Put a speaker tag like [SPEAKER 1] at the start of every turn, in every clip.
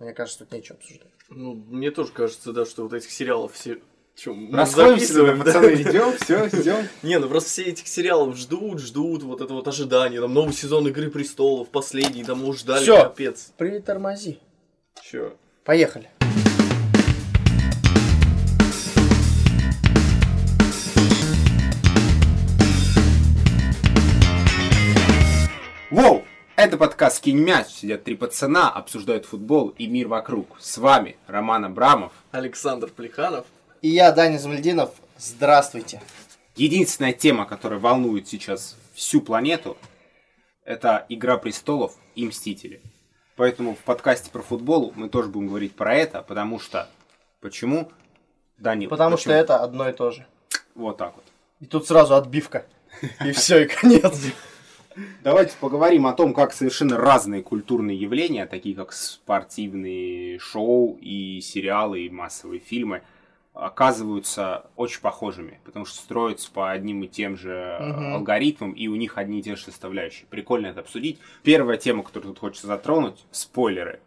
[SPEAKER 1] Мне кажется, тут нечего обсуждать.
[SPEAKER 2] Ну, мне тоже кажется, да, что вот этих сериалов все... Чё, мы
[SPEAKER 3] Расходимся,
[SPEAKER 2] записываем, да?
[SPEAKER 3] пацаны, идем, все, идем.
[SPEAKER 2] Не, ну просто все этих сериалов ждут, ждут, вот это вот ожидание, там новый сезон Игры Престолов, последний, там уже ждали,
[SPEAKER 1] Всё.
[SPEAKER 2] капец.
[SPEAKER 1] Притормози.
[SPEAKER 2] Чё?
[SPEAKER 1] Поехали.
[SPEAKER 3] Это подкаст «Кинь мяч». Сидят три пацана, обсуждают футбол и мир вокруг. С вами Роман Абрамов.
[SPEAKER 2] Александр Плеханов.
[SPEAKER 1] И я, Даня Замальдинов. Здравствуйте.
[SPEAKER 3] Единственная тема, которая волнует сейчас всю планету, это «Игра престолов» и «Мстители». Поэтому в подкасте про футбол мы тоже будем говорить про это, потому что... Почему? Данил,
[SPEAKER 1] Потому
[SPEAKER 3] почему?
[SPEAKER 1] что это одно и то же.
[SPEAKER 3] Вот так вот.
[SPEAKER 1] И тут сразу отбивка. И все, и конец.
[SPEAKER 3] Давайте поговорим о том, как совершенно разные культурные явления, такие как спортивные шоу и сериалы, и массовые фильмы, оказываются очень похожими, потому что строятся по одним и тем же
[SPEAKER 1] Мгм.
[SPEAKER 3] алгоритмам, и у них одни и те же составляющие. Прикольно это обсудить. Первая тема, которую тут хочется затронуть, спойлеры.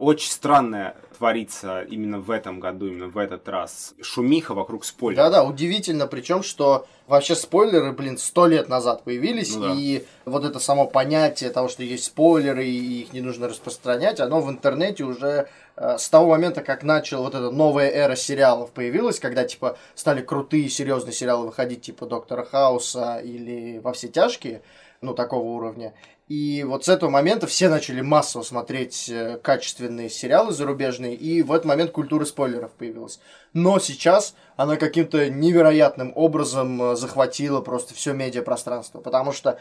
[SPEAKER 3] Очень странное творится именно в этом году, именно в этот раз. Шумиха вокруг спойлеров.
[SPEAKER 1] Да-да, удивительно, причем, что вообще спойлеры, блин, сто лет назад появились,
[SPEAKER 3] Ну да.
[SPEAKER 1] и вот это само понятие того, что есть спойлеры, и их не нужно распространять, оно в интернете уже э, с того момента, как начал вот эта новая эра сериалов появилась, когда, типа, стали крутые, серьезные сериалы выходить, типа Доктора Хауса или Во все тяжкие, ну, такого уровня. И вот с этого момента все начали массово смотреть э, качественные сериалы зарубежные, и в этот момент культура спойлеров появилась. Но сейчас она каким-то невероятным образом э, захватила просто все медиапространство, потому что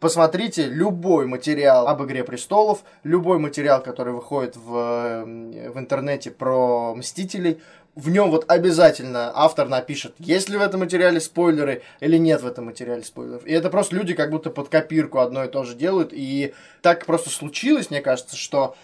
[SPEAKER 1] Посмотрите любой материал об Игре Престолов, любой материал, который выходит в, э, в интернете про Мстителей, в нем вот обязательно автор напишет, есть ли в этом материале спойлеры или нет в этом материале спойлеров. И это просто люди как будто под копирку одно и то же делают. И так просто случилось, мне кажется, что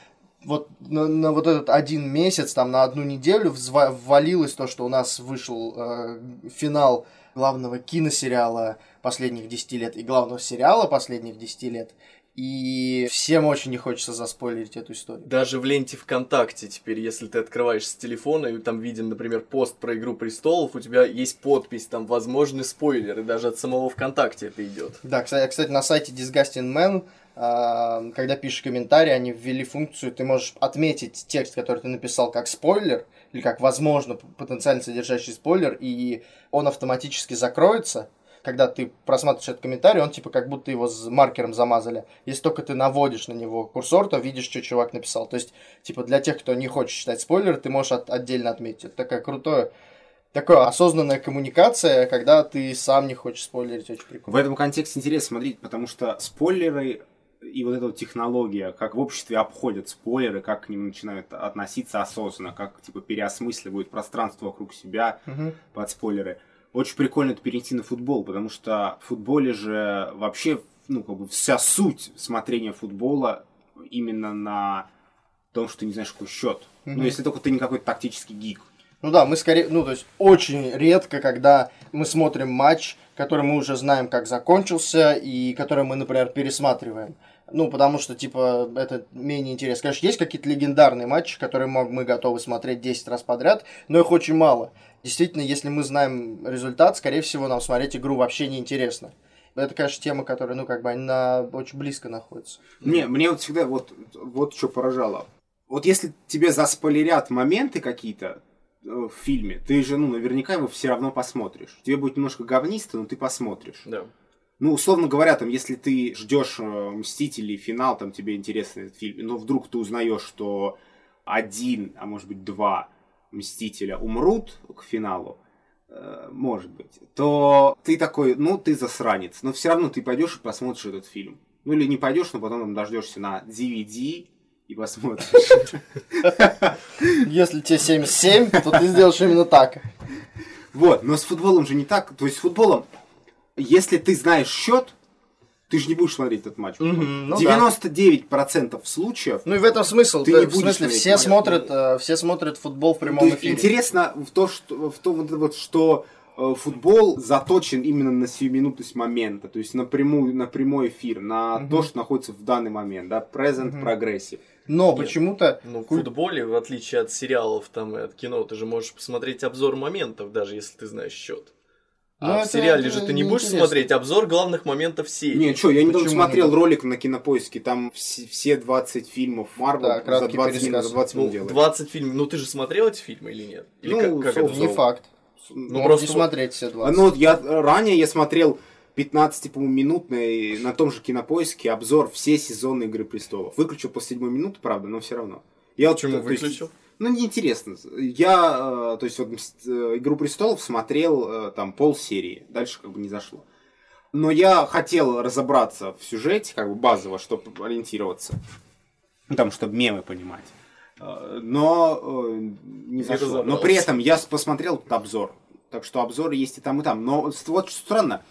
[SPEAKER 1] вот на, на вот этот один месяц, там на одну неделю ввалилось то, что у нас вышел э, финал главного киносериала последних 10 лет и главного сериала последних 10 лет. И всем очень не хочется заспойлерить эту историю.
[SPEAKER 2] Даже в ленте ВКонтакте теперь, если ты открываешь с телефона, и там виден, например, пост про Игру Престолов, у тебя есть подпись, там, возможны спойлеры, даже от самого ВКонтакте это идет.
[SPEAKER 1] Да, кстати, кстати, на сайте Disgusting Man, а, когда пишешь комментарий, они ввели функцию, ты можешь отметить текст, который ты написал, как спойлер, или как, возможно, потенциально содержащий спойлер, и он автоматически закроется. Когда ты просматриваешь этот комментарий, он типа как будто его с маркером замазали. Если только ты наводишь на него курсор, то видишь, что чувак написал. То есть, типа, для тех, кто не хочет читать спойлеры, ты можешь от- отдельно отметить. Это такая крутая, такая осознанная коммуникация, когда ты сам не хочешь спойлерить. Очень прикольно.
[SPEAKER 3] В этом контексте интересно смотреть, потому что спойлеры и вот эта вот технология, как в обществе обходят спойлеры, как к ним начинают относиться осознанно, как типа переосмысливают пространство вокруг себя
[SPEAKER 1] Мгм.
[SPEAKER 3] под спойлеры. Очень прикольно это перенести на футбол, потому что в футболе же вообще, ну, как бы вся суть смотрения футбола именно на том, что ты не знаешь, какой счет.
[SPEAKER 1] Мгм.
[SPEAKER 3] Ну, если только ты не какой-то тактический гик.
[SPEAKER 1] Ну да, мы скорее, ну то есть очень редко, когда мы смотрим матч, который мы уже знаем, как закончился, и который мы, например, пересматриваем. Ну, потому что, типа, это менее интересно. Конечно, есть какие-то легендарные матчи, которые мы, готовы смотреть 10 раз подряд, но их очень мало. Действительно, если мы знаем результат, скорее всего, нам смотреть игру вообще не интересно. Это, конечно, тема, которая, ну, как бы, она очень близко находится.
[SPEAKER 3] Не, мне вот всегда вот, вот что поражало. Вот если тебе заспойлерят моменты какие-то в фильме, ты же, ну, наверняка его все равно посмотришь. Тебе будет немножко говнисто, но ты посмотришь.
[SPEAKER 2] Да.
[SPEAKER 3] Ну, условно говоря, там, если ты ждешь э, Мстителей, финал, там тебе интересный этот фильм, но вдруг ты узнаешь, что один, а может быть два Мстителя умрут к финалу, э, может быть, то ты такой, ну, ты засранец, но все равно ты пойдешь и посмотришь этот фильм. Ну, или не пойдешь, но потом там дождешься на DVD и посмотришь.
[SPEAKER 1] Если тебе 77, то ты сделаешь именно так.
[SPEAKER 3] Вот, но с футболом же не так. То есть с футболом, если ты знаешь счет, ты же не будешь смотреть этот матч.
[SPEAKER 1] Мгм, ну да.
[SPEAKER 3] 99% случаев
[SPEAKER 1] Ну и в этом смысл.
[SPEAKER 3] Ты
[SPEAKER 1] Да,
[SPEAKER 3] не
[SPEAKER 1] в
[SPEAKER 3] будешь
[SPEAKER 1] смысле,
[SPEAKER 3] смотреть
[SPEAKER 1] все
[SPEAKER 3] матч.
[SPEAKER 1] смотрят, э, все смотрят футбол в прямом
[SPEAKER 3] есть
[SPEAKER 1] эфире.
[SPEAKER 3] интересно в то, что, в то, вот вот, что э, футбол заточен именно на сиюминутность момента, то есть на, прямую, на прямой эфир, на
[SPEAKER 1] Мгм.
[SPEAKER 3] то, что находится в данный момент, да, present,
[SPEAKER 1] Мгм.
[SPEAKER 3] progressive.
[SPEAKER 1] Но
[SPEAKER 2] Нет.
[SPEAKER 1] почему-то...
[SPEAKER 2] Ну, в футболе, в отличие от сериалов там и от кино, ты же можешь посмотреть обзор моментов, даже если ты знаешь счет.
[SPEAKER 1] Ну,
[SPEAKER 2] А в
[SPEAKER 1] это-
[SPEAKER 2] сериале
[SPEAKER 1] это
[SPEAKER 2] же ты не будешь
[SPEAKER 1] неинтересно.
[SPEAKER 2] смотреть обзор главных моментов серии.
[SPEAKER 3] Не, что, я недавно смотрел
[SPEAKER 1] нет?
[SPEAKER 3] ролик на кинопоиске, там все, все 20 фильмов Марвел
[SPEAKER 1] Да,
[SPEAKER 3] за
[SPEAKER 1] краткий
[SPEAKER 3] 20 минут, за 20 минут
[SPEAKER 2] Ну,
[SPEAKER 3] делают.
[SPEAKER 2] 20 фильмов. Ну, ты же смотрел эти фильмы или нет? Или
[SPEAKER 3] Ну,
[SPEAKER 2] как, как это?
[SPEAKER 1] Не факт.
[SPEAKER 2] Ну,
[SPEAKER 1] Мог
[SPEAKER 2] просто
[SPEAKER 1] не смотреть все 20.
[SPEAKER 3] Ну вот я ранее я смотрел 15, по-моему, минутный на том же кинопоиске обзор все сезоны Игры престолов. Выключил после седьмой минуты, правда, но все равно. Я вот,
[SPEAKER 2] Почему
[SPEAKER 3] есть,
[SPEAKER 2] выключил?
[SPEAKER 3] ну, неинтересно. Я, э, то есть, вот «Мст- э, Игру престолов смотрел э, там пол серии. Дальше как бы не зашло. Но я хотел разобраться в сюжете, как бы базово, чтобы ориентироваться. Ну, там, чтобы мемы понимать. Но не зашло. Но при этом я посмотрел обзор. Так что обзоры есть и там, и там. Но вот странно.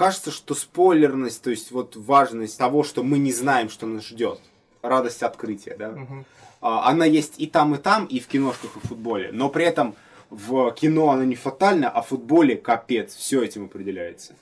[SPEAKER 3] Кажется, что спойлерность, то есть вот важность того, что мы не знаем, что нас ждет. Радость открытия, да? А, Она есть и там, и там, и в киношках, и в футболе. Но при этом в кино она не фатальна, а в футболе капец. Все этим определяется.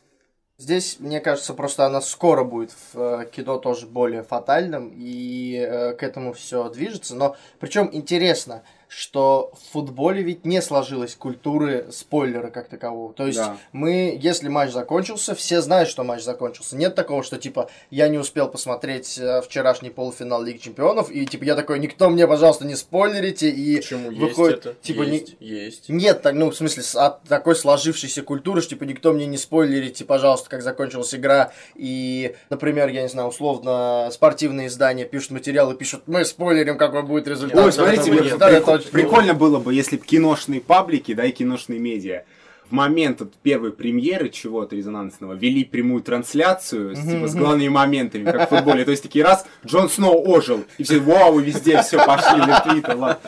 [SPEAKER 1] Здесь, мне кажется, просто она скоро будет в э, кино тоже более фатальным, и э, к этому все движется. Но причем интересно, что в футболе ведь не сложилась культуры спойлера как такового. То есть
[SPEAKER 3] Да.
[SPEAKER 1] мы, если матч закончился, все знают, что матч закончился. Нет такого, что типа я не успел посмотреть э, вчерашний полуфинал Лиги Чемпионов, и типа я такой, никто мне, пожалуйста, не спойлерите, и
[SPEAKER 2] Почему
[SPEAKER 1] выходит,
[SPEAKER 2] есть это?
[SPEAKER 1] типа, не-
[SPEAKER 2] есть, есть.
[SPEAKER 1] нет, так, ну, в смысле, от такой сложившейся культуры, что, типа, никто мне не спойлерите, пожалуйста, как закончилась игра. И, например, я не знаю, условно, спортивные издания пишут материалы, пишут, мы спойлерим, какой будет результат.
[SPEAKER 2] Ой,
[SPEAKER 3] смотрите,
[SPEAKER 2] нет.
[SPEAKER 1] Да, очень
[SPEAKER 3] прикольно было бы, если бы киношные паблики, да, и киношные медиа в момент вот первой премьеры чего-то резонансного вели прямую трансляцию с, типа, с главными моментами, как в футболе. То есть такие раз, Джон Сноу ожил, и все, вау, везде все пошли на твиттер, ладно.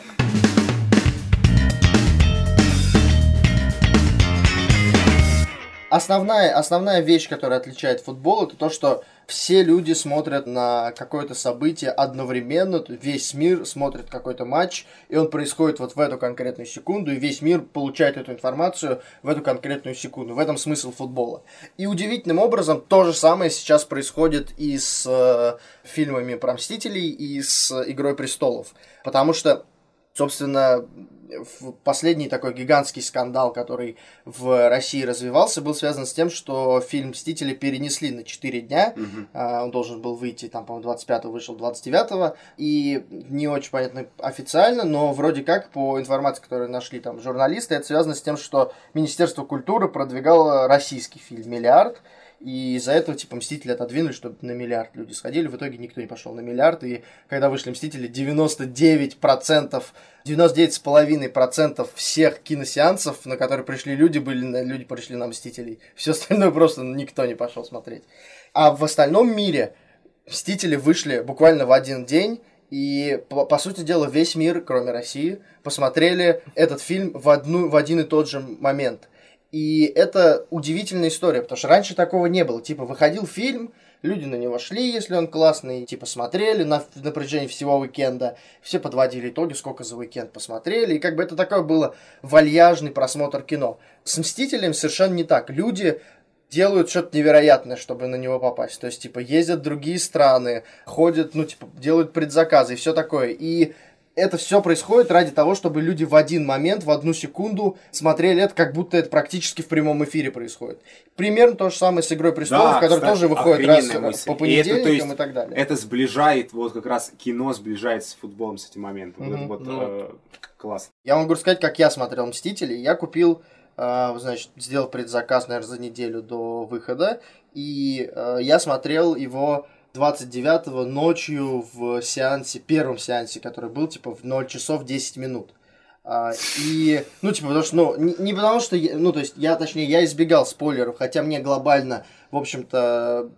[SPEAKER 1] Основная, основная вещь, которая отличает футбол, это то, что все люди смотрят на какое-то событие одновременно, весь мир смотрит какой-то матч, и он происходит вот в эту конкретную секунду, и весь мир получает эту информацию в эту конкретную секунду. В этом смысл футбола. И удивительным образом то же самое сейчас происходит и с э, фильмами про Мстителей, и с Игрой престолов. Потому что Собственно, последний такой гигантский скандал, который в России развивался, был связан с тем, что фильм «Мстители» перенесли на 4 дня. А, Он должен был выйти, там, по-моему, 25-го, вышел 29-го. И не очень понятно официально, но вроде как, по информации, которую нашли там журналисты, это связано с тем, что Министерство культуры продвигало российский фильм «Миллиард», и из-за этого, типа, Мстители отодвинули, чтобы на миллиард люди сходили. В итоге никто не пошел на миллиард. И когда вышли Мстители, 99%, 99,5% всех киносеансов, на которые пришли люди, были люди пришли на Мстителей. Все остальное просто никто не пошел смотреть. А в остальном мире Мстители вышли буквально в один день. И, по, по сути дела, весь мир, кроме России, посмотрели этот фильм в, одну, в один и тот же момент. И это удивительная история, потому что раньше такого не было. Типа, выходил фильм, люди на него шли, если он классный, типа, смотрели на, на всего уикенда, все подводили итоги, сколько за уикенд посмотрели, и как бы это такое было вальяжный просмотр кино. С «Мстителем» совершенно не так. Люди делают что-то невероятное, чтобы на него попасть. То есть, типа, ездят в другие страны, ходят, ну, типа, делают предзаказы и все такое. И это все происходит ради того, чтобы люди в один момент, в одну секунду смотрели это, как будто это практически в прямом эфире происходит. Примерно то же самое с «Игрой престолов»,
[SPEAKER 3] Да,
[SPEAKER 1] которая
[SPEAKER 3] кстати,
[SPEAKER 1] тоже выходит раз
[SPEAKER 3] мысль.
[SPEAKER 1] по
[SPEAKER 3] И это, то
[SPEAKER 1] понедельникам и,
[SPEAKER 3] есть,
[SPEAKER 1] так далее.
[SPEAKER 3] Это сближает, вот как раз кино сближает с футболом с этим моментом. Вот
[SPEAKER 1] Мгм.
[SPEAKER 3] вот
[SPEAKER 2] Ну.
[SPEAKER 3] э, классно.
[SPEAKER 1] Я могу рассказать, как я смотрел «Мстители». Я купил, э, значит, сделал предзаказ, наверное, за неделю до выхода, и э, я смотрел его 29-го ночью в сеансе, первом сеансе, который был, типа, в 0 часов 10 минут. А, и, ну, типа, потому что, ну, не, не потому что, я- ну, то есть, я, точнее, я избегал спойлеров, хотя мне глобально, в общем-то,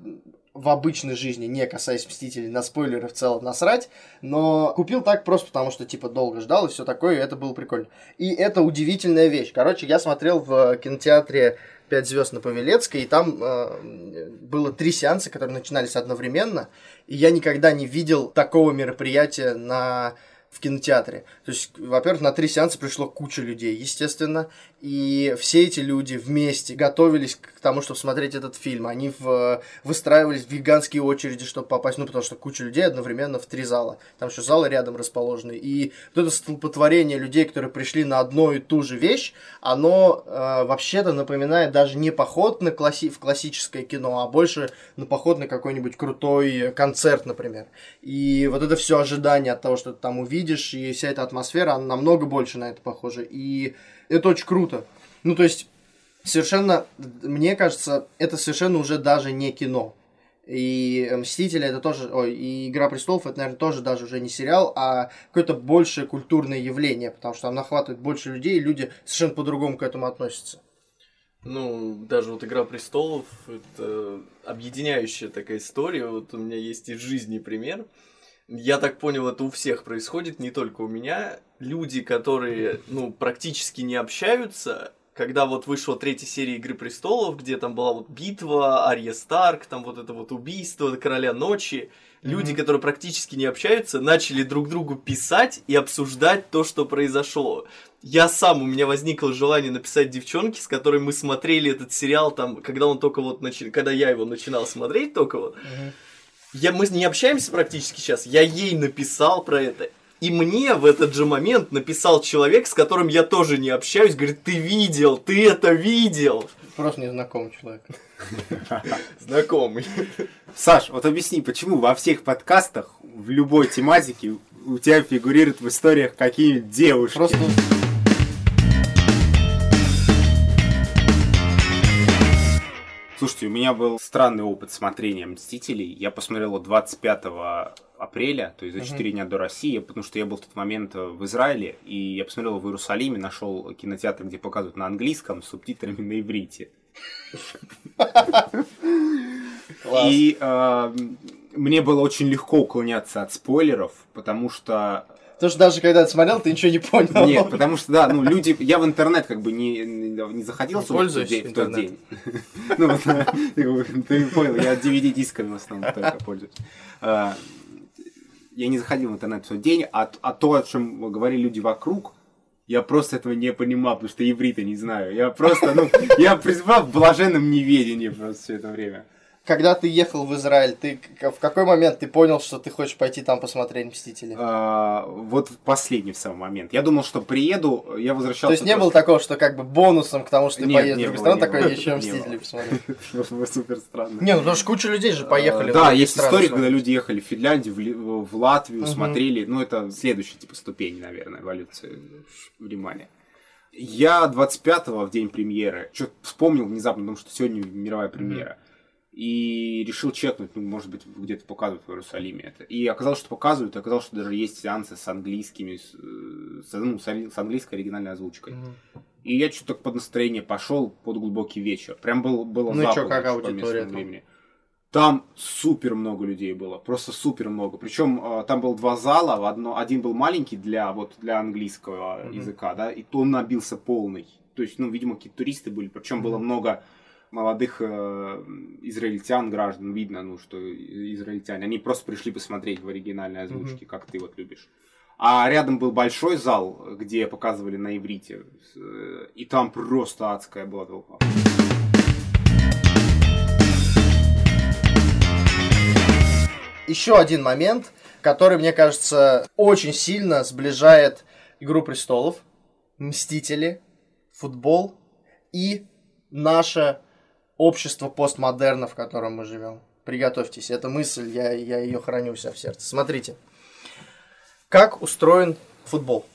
[SPEAKER 1] в обычной жизни, не касаясь Мстителей, на спойлеры в целом насрать, но купил так просто потому, что, типа, долго ждал и все такое, и это было прикольно. И это удивительная вещь. Короче, я смотрел в кинотеатре «Пять звезд на Павелецкой», и там э, было три сеанса, которые начинались одновременно, и я никогда не видел такого мероприятия на в кинотеатре. То есть, во-первых, на три сеанса пришло куча людей, естественно, и все эти люди вместе готовились к тому, чтобы смотреть этот фильм. Они в, выстраивались в гигантские очереди, чтобы попасть, ну, потому что куча людей одновременно в три зала. Там еще залы рядом расположены. И вот это столпотворение людей, которые пришли на одну и ту же вещь, оно э, вообще-то напоминает даже не поход на класси в классическое кино, а больше на поход на какой-нибудь крутой концерт, например. И вот это все ожидание от того, что ты там увидишь, видишь, и вся эта атмосфера, она намного больше на это похожа. И это очень круто. Ну, то есть, совершенно, мне кажется, это совершенно уже даже не кино. И Мстители это тоже, ой, и Игра престолов это, наверное, тоже даже уже не сериал, а какое-то большее культурное явление, потому что там нахватывает больше людей, и люди совершенно по-другому к этому относятся.
[SPEAKER 2] Ну, даже вот Игра престолов это объединяющая такая история. Вот у меня есть из жизни пример. Я так понял, это у всех происходит, не только у меня. Люди, которые, ну, практически не общаются, когда вот вышла третья серия Игры Престолов, где там была вот битва, Ария Старк, там вот это вот убийство Короля Ночи, mm-hmm. люди, которые практически не общаются, начали друг другу писать и обсуждать то, что произошло. Я сам, у меня возникло желание написать девчонке, с которой мы смотрели этот сериал, там, когда он только вот начал, когда я его начинал смотреть только вот. Mm-hmm я, мы не общаемся практически сейчас, я ей написал про это. И мне в этот же момент написал человек, с которым я тоже не общаюсь, говорит, ты видел, ты это видел.
[SPEAKER 1] Просто незнакомый человек.
[SPEAKER 2] Знакомый.
[SPEAKER 3] Саш, вот объясни, почему во всех подкастах, в любой тематике у тебя фигурируют в историях какие-нибудь девушки? Просто Слушайте, у меня был странный опыт смотрения «Мстителей». Я посмотрел его 25 апреля, то есть за 4 дня до России, потому что я был в тот момент в Израиле, и я посмотрел в Иерусалиме, нашел кинотеатр, где показывают на английском с субтитрами на иврите. И э, мне было очень легко уклоняться от спойлеров, потому что
[SPEAKER 1] Потому что даже когда ты смотрел, ты ничего не понял.
[SPEAKER 3] Нет, потому что, да, ну, люди... Я в интернет как бы не, не заходил не в, тот день, в тот день. Ну, ты понял, я DVD-дисками в основном только пользуюсь. А, я не заходил в интернет в тот день, а, а то, о чем говорили люди вокруг, я просто этого не понимал, потому что иврита не знаю. Я просто, ну, я пребывал в блаженном неведении просто все это время
[SPEAKER 1] когда ты ехал в Израиль, ты в какой момент ты понял, что ты хочешь пойти там посмотреть Мстители?
[SPEAKER 3] А, вот в последний в самый момент. Я думал, что приеду, я возвращался.
[SPEAKER 1] То есть не было такого, что как бы бонусом к тому, что ты нет, поедешь в другую страну, такое еще Мстители посмотреть.
[SPEAKER 3] Супер странно.
[SPEAKER 1] Не, ну потому что куча людей же поехали.
[SPEAKER 3] Да, есть история, когда люди ехали в Финляндию, в Латвию, смотрели. Ну, это следующая типа ступень, наверное, эволюции внимания. Я 25-го в день премьеры, что вспомнил внезапно, потому что сегодня мировая премьера и решил чекнуть, ну, может быть, где-то показывают в Иерусалиме это. И оказалось, что показывают, и оказалось, что даже есть сеансы с английскими, с, ну, с английской оригинальной озвучкой. Mm-hmm. И я что-то под настроение пошел под глубокий вечер. Прям был, было
[SPEAKER 1] ну и что, как аудитория
[SPEAKER 3] времени. Там супер много людей было, просто супер много. Причем э, там был два зала, одно, один был маленький для вот для английского mm-hmm. языка, да, и то он набился полный. То есть, ну, видимо, какие-то туристы были, причем mm-hmm. было много молодых э, израильтян, граждан, видно, ну, что израильтяне, они просто пришли посмотреть в оригинальной озвучке, mm-hmm. как ты вот любишь. А рядом был большой зал, где показывали на иврите, э, и там просто адская была толпа.
[SPEAKER 1] Еще один момент, который, мне кажется, очень сильно сближает Игру престолов, Мстители, футбол и наше общество постмодерна, в котором мы живем. Приготовьтесь, эта мысль, я, я ее храню у себя в сердце. Смотрите, как устроен футбол.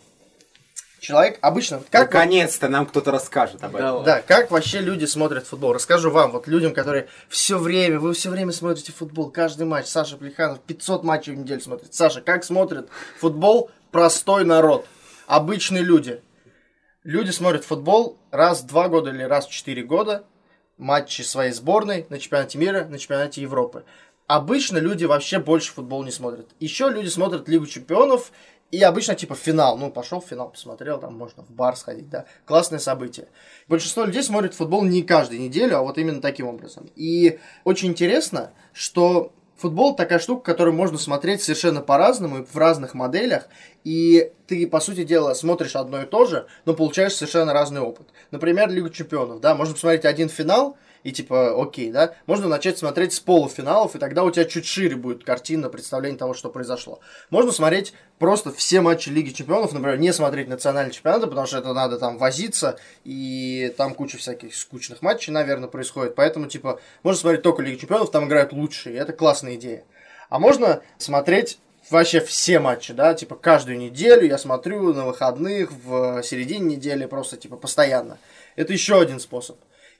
[SPEAKER 1] Человек обычно...
[SPEAKER 3] Как Наконец-то нам кто-то расскажет об
[SPEAKER 1] этом. Да, как вообще люди смотрят футбол. Расскажу вам, вот людям, которые все время, вы все время смотрите футбол, каждый матч. Саша Плеханов 500 матчей в неделю смотрит. Саша, как смотрит футбол простой народ? Обычные люди. Люди смотрят футбол раз в два года или раз в четыре года матчи своей сборной на чемпионате мира, на чемпионате Европы. Обычно люди вообще больше футбол не смотрят. Еще люди смотрят Лигу чемпионов и обычно типа финал. Ну, пошел в финал, посмотрел, там можно в бар сходить, да. Классное событие. Большинство людей смотрит футбол не каждую неделю, а вот именно таким образом. И очень интересно, что Футбол такая штука, которую можно смотреть совершенно по-разному и в разных моделях, и ты, по сути дела, смотришь одно и то же, но получаешь совершенно разный опыт. Например, Лигу чемпионов, да, можно посмотреть один финал, и типа, окей, да, можно начать смотреть с полуфиналов, и тогда у тебя чуть шире будет картина, представление того, что произошло. Можно смотреть просто все матчи Лиги Чемпионов, например, не смотреть национальные чемпионаты, потому что это надо там возиться, и там куча всяких скучных матчей, наверное, происходит. Поэтому, типа, можно смотреть только Лиги Чемпионов, там играют лучшие, это классная идея. А можно смотреть вообще все матчи, да, типа каждую неделю я смотрю на выходных, в середине недели, просто типа постоянно. Это еще один способ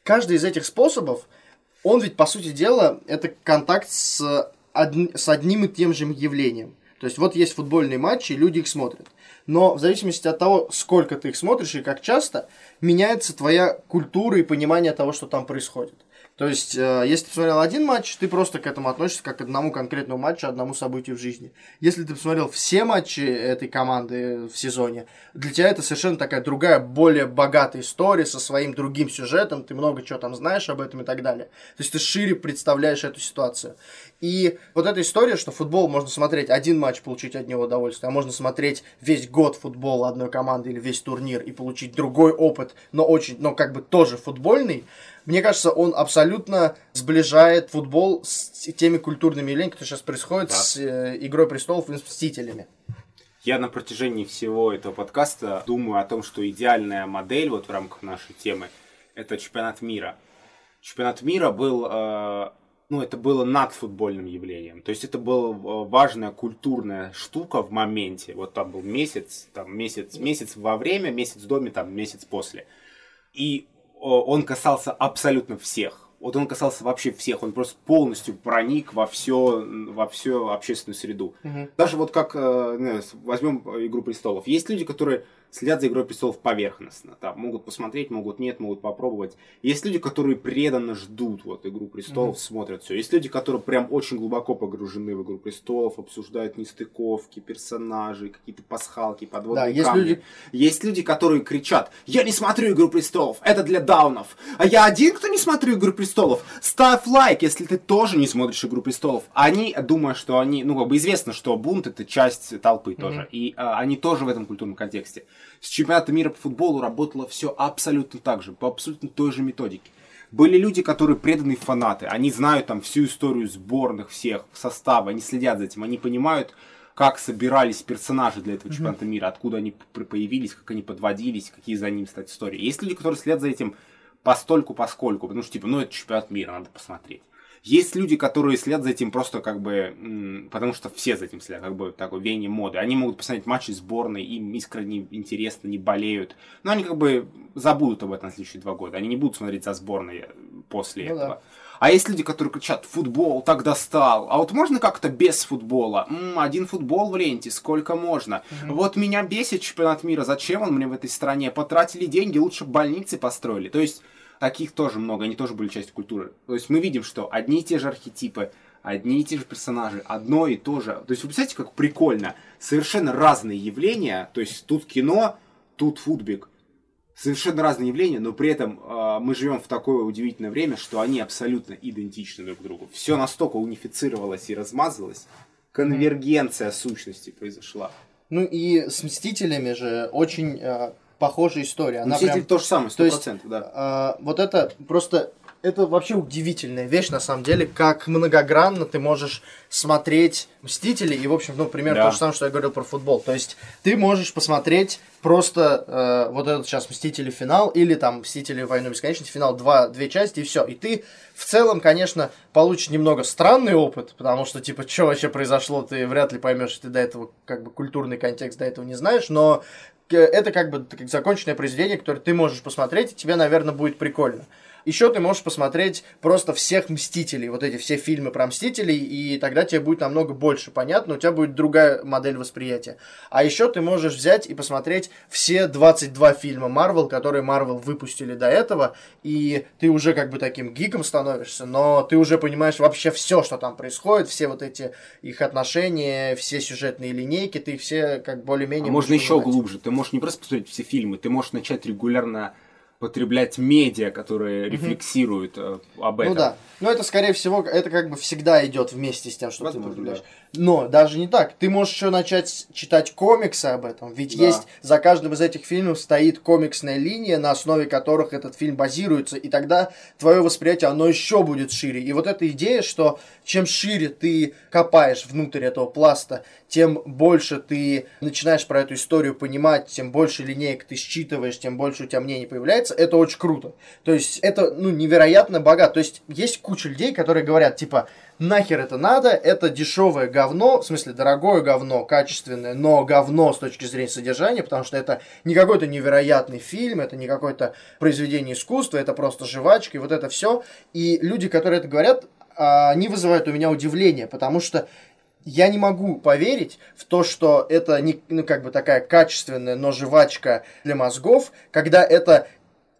[SPEAKER 1] каждый из этих способов, он ведь, по сути дела, это контакт с, од... с одним и тем же явлением. То есть вот есть футбольные матчи, и люди их смотрят. Но в зависимости от того, сколько ты их смотришь и как часто, меняется твоя культура и понимание того, что там происходит. То есть, э, если ты посмотрел один матч, ты просто к этому относишься как к одному конкретному матчу, одному событию в жизни. Если ты посмотрел все матчи этой команды в сезоне, для тебя это совершенно такая другая, более богатая история со своим другим сюжетом, ты много чего там знаешь об этом и так далее. То есть, ты шире представляешь эту ситуацию. И вот эта история, что футбол можно смотреть один матч, получить от него удовольствие, а можно смотреть весь год футбол одной команды или весь турнир и получить другой опыт, но очень, но как бы тоже футбольный, мне кажется, он абсолютно сближает футбол с теми культурными явлениями, которые сейчас происходят да. с э, Игрой престолов и с Мстителями.
[SPEAKER 3] Я на протяжении всего этого подкаста думаю о том, что идеальная модель вот в рамках нашей темы это чемпионат мира. Чемпионат мира был, э, ну, это было над футбольным явлением. То есть это была э, важная культурная штука в моменте. Вот там был месяц, там месяц, месяц во время, месяц в доме, там месяц после. И он касался абсолютно всех. Вот он касался вообще всех, он просто полностью проник во все, во всю общественную среду. Угу. Даже вот как, э, возьмем Игру престолов. Есть люди, которые следят за Игрой престолов поверхностно. Там могут посмотреть, могут нет, могут попробовать. Есть люди, которые преданно ждут вот Игру престолов, mm-hmm. смотрят все. Есть люди, которые прям очень глубоко погружены в Игру престолов, обсуждают нестыковки, персонажей, какие-то пасхалки, подводные да, камни. Есть люди... есть люди, которые кричат: Я не смотрю Игру престолов, это для даунов. А я один, кто не смотрю Игру престолов. Ставь лайк, если ты тоже не смотришь Игру престолов. Они, думая, что они, ну, как бы известно, что бунт это часть толпы mm-hmm. тоже. И а, они тоже в этом культурном контексте. С чемпионатом мира по футболу работало все абсолютно так же, по абсолютно той же методике. Были люди, которые преданные фанаты, они знают там всю историю сборных всех, состава, они следят за этим, они понимают, как собирались персонажи для этого чемпионата mm-hmm. мира, откуда они появились, как они подводились, какие за ним стать истории. Есть люди, которые следят за этим постольку поскольку, потому что типа, ну это чемпионат мира, надо посмотреть. Есть люди, которые следят за этим просто как бы, потому что все за этим следят, как бы такой веяние моды. Они могут посмотреть матчи сборной, им искренне интересно, не болеют. Но они как бы забудут об этом на следующие два года. Они не будут смотреть за сборной после ну, этого. Да. А есть люди, которые кричат, футбол так достал. А вот можно как-то без футбола? М-м, один футбол в ленте, сколько можно? Mm-hmm. Вот меня бесит чемпионат мира. Зачем он мне в этой стране? Потратили деньги, лучше больницы построили. То есть таких тоже много, они тоже были частью культуры. То есть мы видим, что одни и те же архетипы, одни и те же персонажи, одно и то же. То есть вы представляете, как прикольно. Совершенно разные явления, то есть тут кино, тут футбик. Совершенно разные явления, но при этом э, мы живем в такое удивительное время, что они абсолютно идентичны друг другу. Все настолько унифицировалось и размазалось, конвергенция сущности произошла.
[SPEAKER 1] Ну и с Мстителями же очень э, похожая история.
[SPEAKER 3] Она Мститель прям... то же самое, 100%, то есть,
[SPEAKER 1] да. Э, вот это просто это вообще удивительная вещь, на самом деле, как многогранно ты можешь смотреть Мстители, и, в общем, ну, примерно да. то же самое, что я говорил про футбол. То есть, ты можешь посмотреть просто э, вот этот сейчас Мстители финал, или там Мстители Войну Бесконечности финал, два, две части, и все. И ты в целом, конечно, получишь немного странный опыт, потому что, типа, что вообще произошло, ты вряд ли поймешь, ты до этого, как бы, культурный контекст до этого не знаешь, но это как бы как законченное произведение, которое ты можешь посмотреть, и тебе, наверное, будет прикольно. Еще ты можешь посмотреть просто всех Мстителей, вот эти все фильмы про Мстителей, и тогда тебе будет намного больше понятно, у тебя будет другая модель восприятия. А еще ты можешь взять и посмотреть все 22 фильма Марвел, которые Марвел выпустили до этого, и ты уже как бы таким гиком становишься, но ты уже понимаешь вообще все, что там происходит, все вот эти их отношения, все сюжетные линейки, ты все как более-менее... А
[SPEAKER 3] можно еще глубже, ты можешь не просто посмотреть все фильмы, ты можешь начать регулярно потреблять медиа, которые рефлексируют э, об этом.
[SPEAKER 1] Ну да. Но это, скорее всего, это как бы всегда идет вместе с тем, что
[SPEAKER 3] Возможно,
[SPEAKER 1] ты потребляешь. Но даже не так. Ты можешь еще начать читать комиксы об этом. Ведь
[SPEAKER 3] Да.
[SPEAKER 1] есть за каждым из этих фильмов стоит комиксная линия, на основе которых этот фильм базируется. И тогда твое восприятие, оно еще будет шире. И вот эта идея, что чем шире ты копаешь внутрь этого пласта, тем больше ты начинаешь про эту историю понимать, тем больше линеек ты считываешь, тем больше у тебя мнений появляется, это очень круто. То есть это, ну, невероятно богато. То есть есть куча людей, которые говорят, типа, нахер это надо, это дешевое говно, в смысле дорогое говно, качественное, но говно с точки зрения содержания, потому что это не какой-то невероятный фильм, это не какое-то произведение искусства, это просто жвачка, и вот это все. И люди, которые это говорят, а, они вызывают у меня удивление, потому что я не могу поверить в то, что это не, ну, как бы такая качественная, но жвачка для мозгов, когда это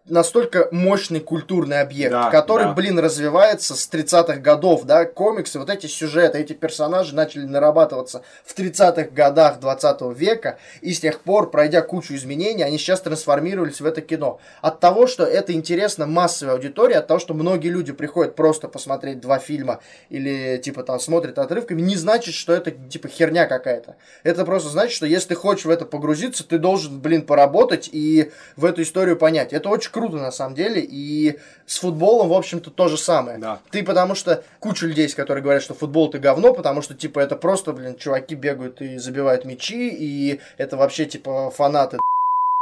[SPEAKER 1] настолько мощный культурный объект,
[SPEAKER 3] Да,
[SPEAKER 1] который,
[SPEAKER 3] да.
[SPEAKER 1] блин, развивается с 30-х годов, да, комиксы, вот эти сюжеты, эти персонажи начали нарабатываться в 30-х годах 20 века, и с тех пор, пройдя кучу изменений, они сейчас трансформировались в это кино. От того, что это интересно массовой аудитории, от того, что многие люди приходят просто посмотреть два фильма или, типа, там, смотрят отрывками, не значит, что это, типа, херня какая-то. Это просто значит, что если ты хочешь в это погрузиться, ты должен, блин, поработать и в эту историю понять. Это очень круто, на самом деле, и с футболом, в общем-то, то же самое.
[SPEAKER 3] Да.
[SPEAKER 1] Ты потому что куча людей, которые говорят, что футбол это говно, потому что, типа, это просто, блин, чуваки бегают и забивают мячи, и это вообще, типа, фанаты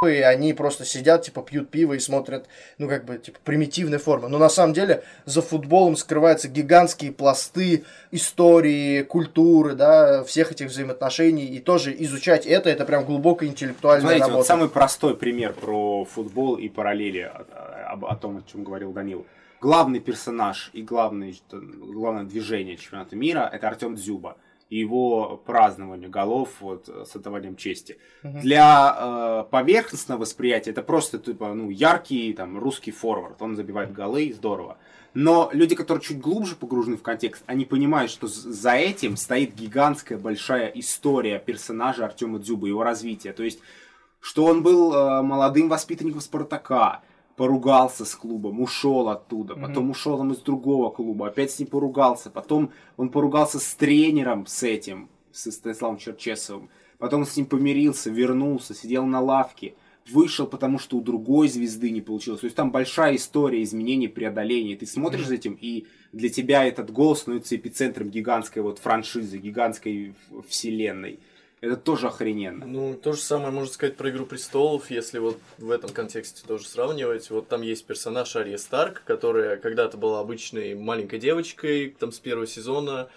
[SPEAKER 1] и они просто сидят, типа, пьют пиво и смотрят, ну, как бы, типа, примитивной формы. Но на самом деле за футболом скрываются гигантские пласты истории, культуры, да, всех этих взаимоотношений. И тоже изучать это, это прям глубокая интеллектуальная
[SPEAKER 3] Смотрите,
[SPEAKER 1] работа.
[SPEAKER 3] вот самый простой пример про футбол и параллели о, об- о том, о чем говорил Данил. Главный персонаж и главный, главное движение чемпионата мира это Артем Дзюба и его празднование голов вот, с отдаванием чести. Для э, поверхностного восприятия это просто типа, ну, яркий там, русский форвард. Он забивает голы, здорово. Но люди, которые чуть глубже погружены в контекст, они понимают, что за этим стоит гигантская большая история персонажа Артема Дзюба, его развития. То есть, что он был э, молодым воспитанником Спартака, поругался с клубом, ушел оттуда, потом ушел там из другого клуба, опять с ним поругался, потом он поругался с тренером с этим, с Станиславом Черчесовым, потом с ним помирился, вернулся, сидел на лавке, вышел, потому что у другой звезды не получилось. То есть там большая история изменений, преодоления. Ты смотришь за этим, и для тебя этот гол становится эпицентром гигантской вот франшизы, гигантской вселенной. Это тоже охрененно.
[SPEAKER 2] Ну, то же самое можно сказать про Игру престолов, если вот в этом контексте тоже сравнивать. Вот там есть персонаж Ария Старк, которая когда-то была обычной маленькой девочкой, там с первого сезона.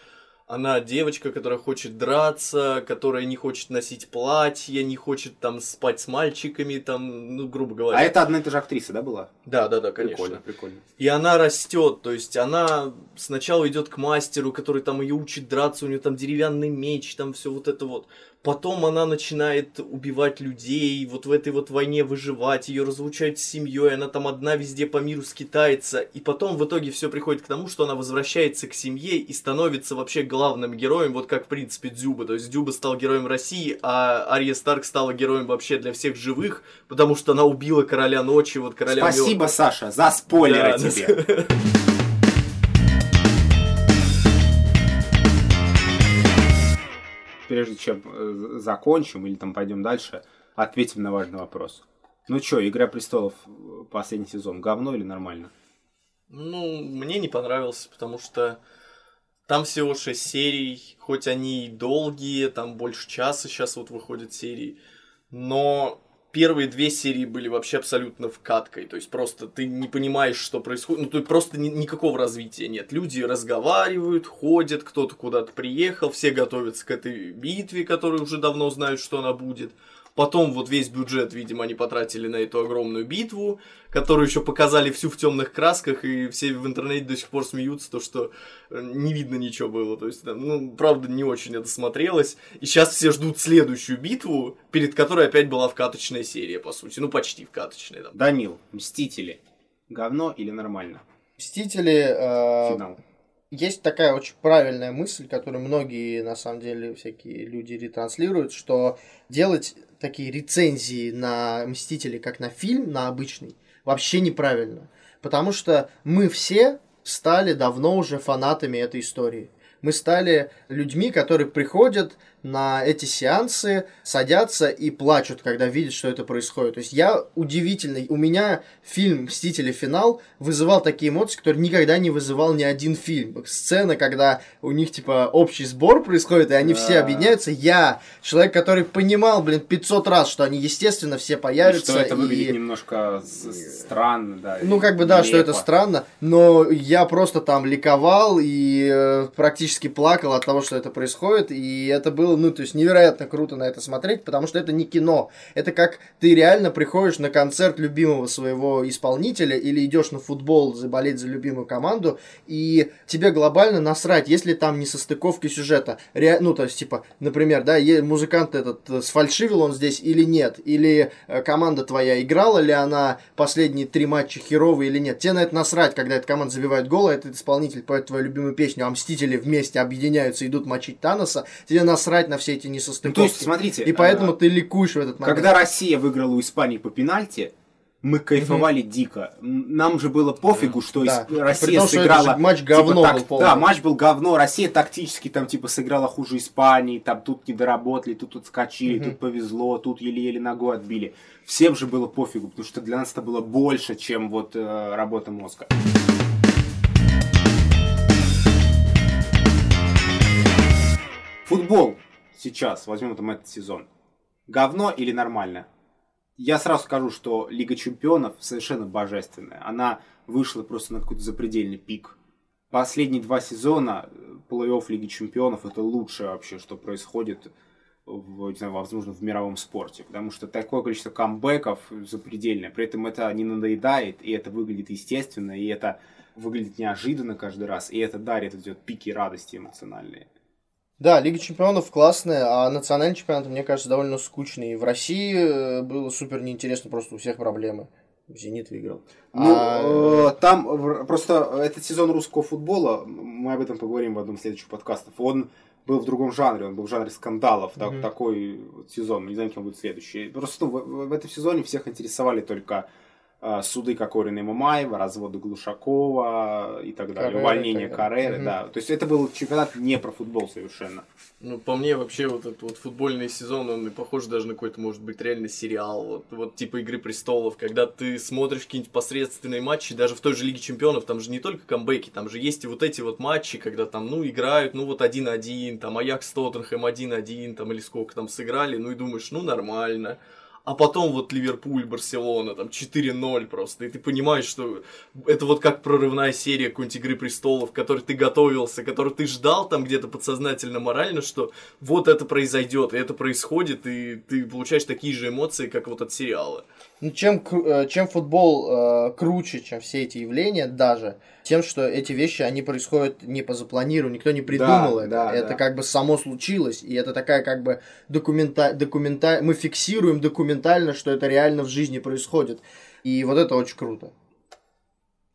[SPEAKER 2] Она девочка, которая хочет драться, которая не хочет носить платье, не хочет там спать с мальчиками, там, ну, грубо говоря.
[SPEAKER 3] А это одна и та же актриса, да, была?
[SPEAKER 2] Да, да, да, конечно.
[SPEAKER 3] Прикольно, прикольно.
[SPEAKER 2] И она растет, то есть она сначала идет к мастеру, который там ее учит драться, у нее там деревянный меч, там все вот это вот. Потом она начинает убивать людей, вот в этой вот войне выживать, ее разлучают с семьей, она там одна везде по миру скитается. И потом в итоге все приходит к тому, что она возвращается к семье и становится вообще главным героем, вот как в принципе Дзюба. То есть Дзюба стал героем России, а Ария Старк стала героем вообще для всех живых, потому что она убила короля ночи, вот короля
[SPEAKER 3] Спасибо,
[SPEAKER 2] мёртвых.
[SPEAKER 3] Саша, за спойлеры
[SPEAKER 2] Да, да.
[SPEAKER 3] тебе. Прежде чем э, закончим или там пойдем дальше, ответим на важный вопрос. Ну чё, Игра престолов э, последний сезон, говно или нормально?
[SPEAKER 2] Ну, мне не понравился, потому что там всего 6 серий, хоть они и долгие, там больше часа сейчас вот выходят серии, но первые две серии были вообще абсолютно вкаткой, то есть просто ты не понимаешь, что происходит, ну тут просто ни- никакого развития нет. Люди разговаривают, ходят, кто-то куда-то приехал, все готовятся к этой битве, которые уже давно знают, что она будет. Потом вот весь бюджет, видимо, они потратили на эту огромную битву, которую еще показали всю в темных красках, и все в интернете до сих пор смеются, то что э, не видно ничего было. То есть, там, ну, правда, не очень это смотрелось. И сейчас все ждут следующую битву, перед которой опять была вкаточная серия, по сути. Ну, почти вкаточная. Там.
[SPEAKER 3] Данил, Мстители, говно или нормально?
[SPEAKER 1] Мстители... э,
[SPEAKER 3] Финал.
[SPEAKER 1] Есть такая очень правильная мысль, которую многие, на самом деле, всякие люди ретранслируют, что делать такие рецензии на Мстители, как на фильм, на обычный, вообще неправильно. Потому что мы все стали давно уже фанатами этой истории. Мы стали людьми, которые приходят на эти сеансы, садятся и плачут, когда видят, что это происходит. То есть я удивительный. У меня фильм «Мстители. Финал» вызывал такие эмоции, которые никогда не вызывал ни один фильм. Сцена, когда у них, типа, общий сбор происходит, и они все объединяются. Я, человек, который понимал, блин, 500 раз, что они, естественно, все появятся. И
[SPEAKER 3] что это
[SPEAKER 1] и...
[SPEAKER 3] выглядит немножко странно, да.
[SPEAKER 1] Ну, как бы, да,
[SPEAKER 3] нелепо.
[SPEAKER 1] что это странно, но я просто там ликовал и э, практически плакал от того, что это происходит, и это было, ну, то есть невероятно круто на это смотреть, потому что это не кино. Это как ты реально приходишь на концерт любимого своего исполнителя или идешь на футбол заболеть за любимую команду, и тебе глобально насрать, если там не состыковки сюжета. Ре... Ну, то есть, типа, например, да, музыкант этот сфальшивил он здесь или нет, или э, команда твоя играла ли она последние три матча херовые или нет. Тебе на это насрать, когда эта команда забивает гол, а этот исполнитель поет твою любимую песню, а Мстители вместе объединяются, идут мочить Таноса. Тебе насрать на все эти несостыковки.
[SPEAKER 3] Ну, то есть, смотрите,
[SPEAKER 1] И поэтому
[SPEAKER 3] а,
[SPEAKER 1] ты ликуешь в этот момент.
[SPEAKER 3] Когда Россия выиграла у Испании по пенальти, мы кайфовали дико. М, Нам же было пофигу, что
[SPEAKER 1] Да.
[SPEAKER 3] Россия
[SPEAKER 1] том, что
[SPEAKER 3] сыграла...
[SPEAKER 1] же матч
[SPEAKER 3] типа,
[SPEAKER 1] говно
[SPEAKER 3] так-
[SPEAKER 1] был полный.
[SPEAKER 3] Да, матч был говно. Россия тактически там типа сыграла хуже Испании, там тут не доработали, тут отскочили,
[SPEAKER 1] Мгм.
[SPEAKER 3] тут повезло, тут еле-еле ногой отбили. Всем же было пофигу, потому что для нас это было больше, чем вот э, работа мозга. Футбол сейчас, возьмем там этот сезон. Говно или нормально? Я сразу скажу, что Лига Чемпионов совершенно божественная. Она вышла просто на какой-то запредельный пик. Последние два сезона э, плей-офф Лиги Чемпионов это лучшее вообще, что происходит в, не знаю, возможно, в мировом спорте. Потому что такое количество камбэков запредельное. При этом это не надоедает, и это выглядит естественно, и это выглядит неожиданно каждый раз. И это дарит вот пики радости эмоциональные.
[SPEAKER 1] Да, Лига Чемпионов классная, а национальный чемпионат, мне кажется, довольно скучный. В России э, было супер неинтересно, просто у всех проблемы. Зенит выиграл.
[SPEAKER 3] Ну,
[SPEAKER 1] А-
[SPEAKER 3] э, там просто этот сезон русского футбола, мы об этом поговорим в одном из следующих подкастов, он был в другом жанре, он был в жанре скандалов, так-
[SPEAKER 1] Мгм.
[SPEAKER 3] такой вот сезон, мы не знаем, кем будет следующий. Просто в, в- в этом сезоне всех интересовали только суды Кокорина и Мамаева, разводы Глушакова и так далее,
[SPEAKER 1] Карреры,
[SPEAKER 3] увольнение. Карреры,
[SPEAKER 1] Мгм.
[SPEAKER 3] да. То есть это был чемпионат не про футбол совершенно.
[SPEAKER 2] Ну, по мне, вообще, вот этот вот футбольный сезон, он похож даже на какой-то, может быть, реально сериал. Вот, вот типа Игры престолов, когда ты смотришь какие-нибудь посредственные матчи, даже в той же Лиге Чемпионов, там же не только камбэки, там же есть и вот эти вот матчи, когда там, ну, играют, ну, вот 1-1, там, Аякс Тоттенхэм 1-1, там, или сколько там сыграли, ну, и думаешь, ну, нормально. А потом вот Ливерпуль, Барселона, там 4-0 просто. И ты понимаешь, что это вот как прорывная серия какой-нибудь Игры Престолов, к которой ты готовился, который ты ждал там где-то подсознательно, морально, что вот это произойдет, и это происходит, и ты получаешь такие же эмоции, как вот от сериала.
[SPEAKER 1] Ну, чем, э, чем футбол э, круче, чем все эти явления, даже тем, что эти вещи, они происходят не по запланированию, никто не придумал
[SPEAKER 3] Да,
[SPEAKER 1] это.
[SPEAKER 3] да,
[SPEAKER 1] это
[SPEAKER 3] да.
[SPEAKER 1] как бы само случилось, и это такая как бы документа... документа... Мы фиксируем документально, что это реально в жизни происходит. И вот это очень круто.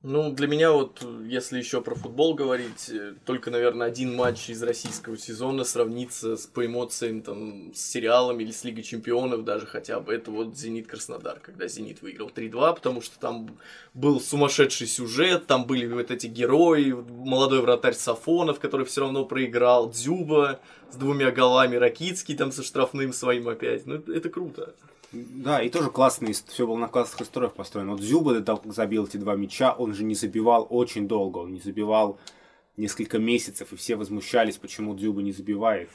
[SPEAKER 2] Ну, для меня вот, если еще про футбол говорить, э, только, наверное, один матч из российского сезона сравнится с, по эмоциям там, с сериалами или с Лигой Чемпионов даже хотя бы. Это вот «Зенит-Краснодар», когда «Зенит» выиграл 3-2, потому что там был сумасшедший сюжет, там были вот эти герои, молодой вратарь Сафонов, который все равно проиграл, Дзюба с двумя голами, Ракицкий там со штрафным своим опять. Ну, это круто.
[SPEAKER 3] Да, и тоже классный, все было на классных историях построено. Вот Зюба до того, как забил эти два мяча, он же не забивал очень долго, он не забивал несколько месяцев, и все возмущались, почему Дзюба не забивает.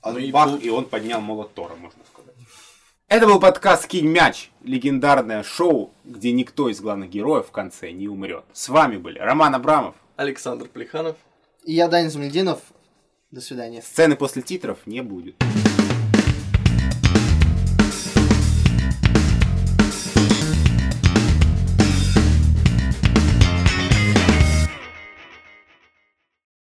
[SPEAKER 3] А
[SPEAKER 2] Ну и
[SPEAKER 3] бах,
[SPEAKER 2] пол-
[SPEAKER 3] и он поднял молот Тора, можно сказать. Это был подкаст «Кинь мяч», легендарное шоу, где никто из главных героев в конце не умрет. С вами были Роман Абрамов.
[SPEAKER 2] Александр Плеханов.
[SPEAKER 1] И я, Даня Замельдинов. До свидания.
[SPEAKER 3] Сцены после титров не будет.